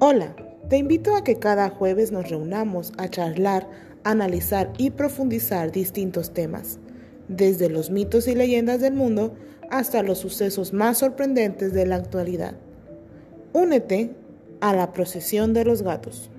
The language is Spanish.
Hola, te invito a que cada jueves nos reunamos a charlar, analizar y profundizar distintos temas, desde los mitos y leyendas del mundo hasta los sucesos más sorprendentes de la actualidad. Únete a la procesión de los gatos.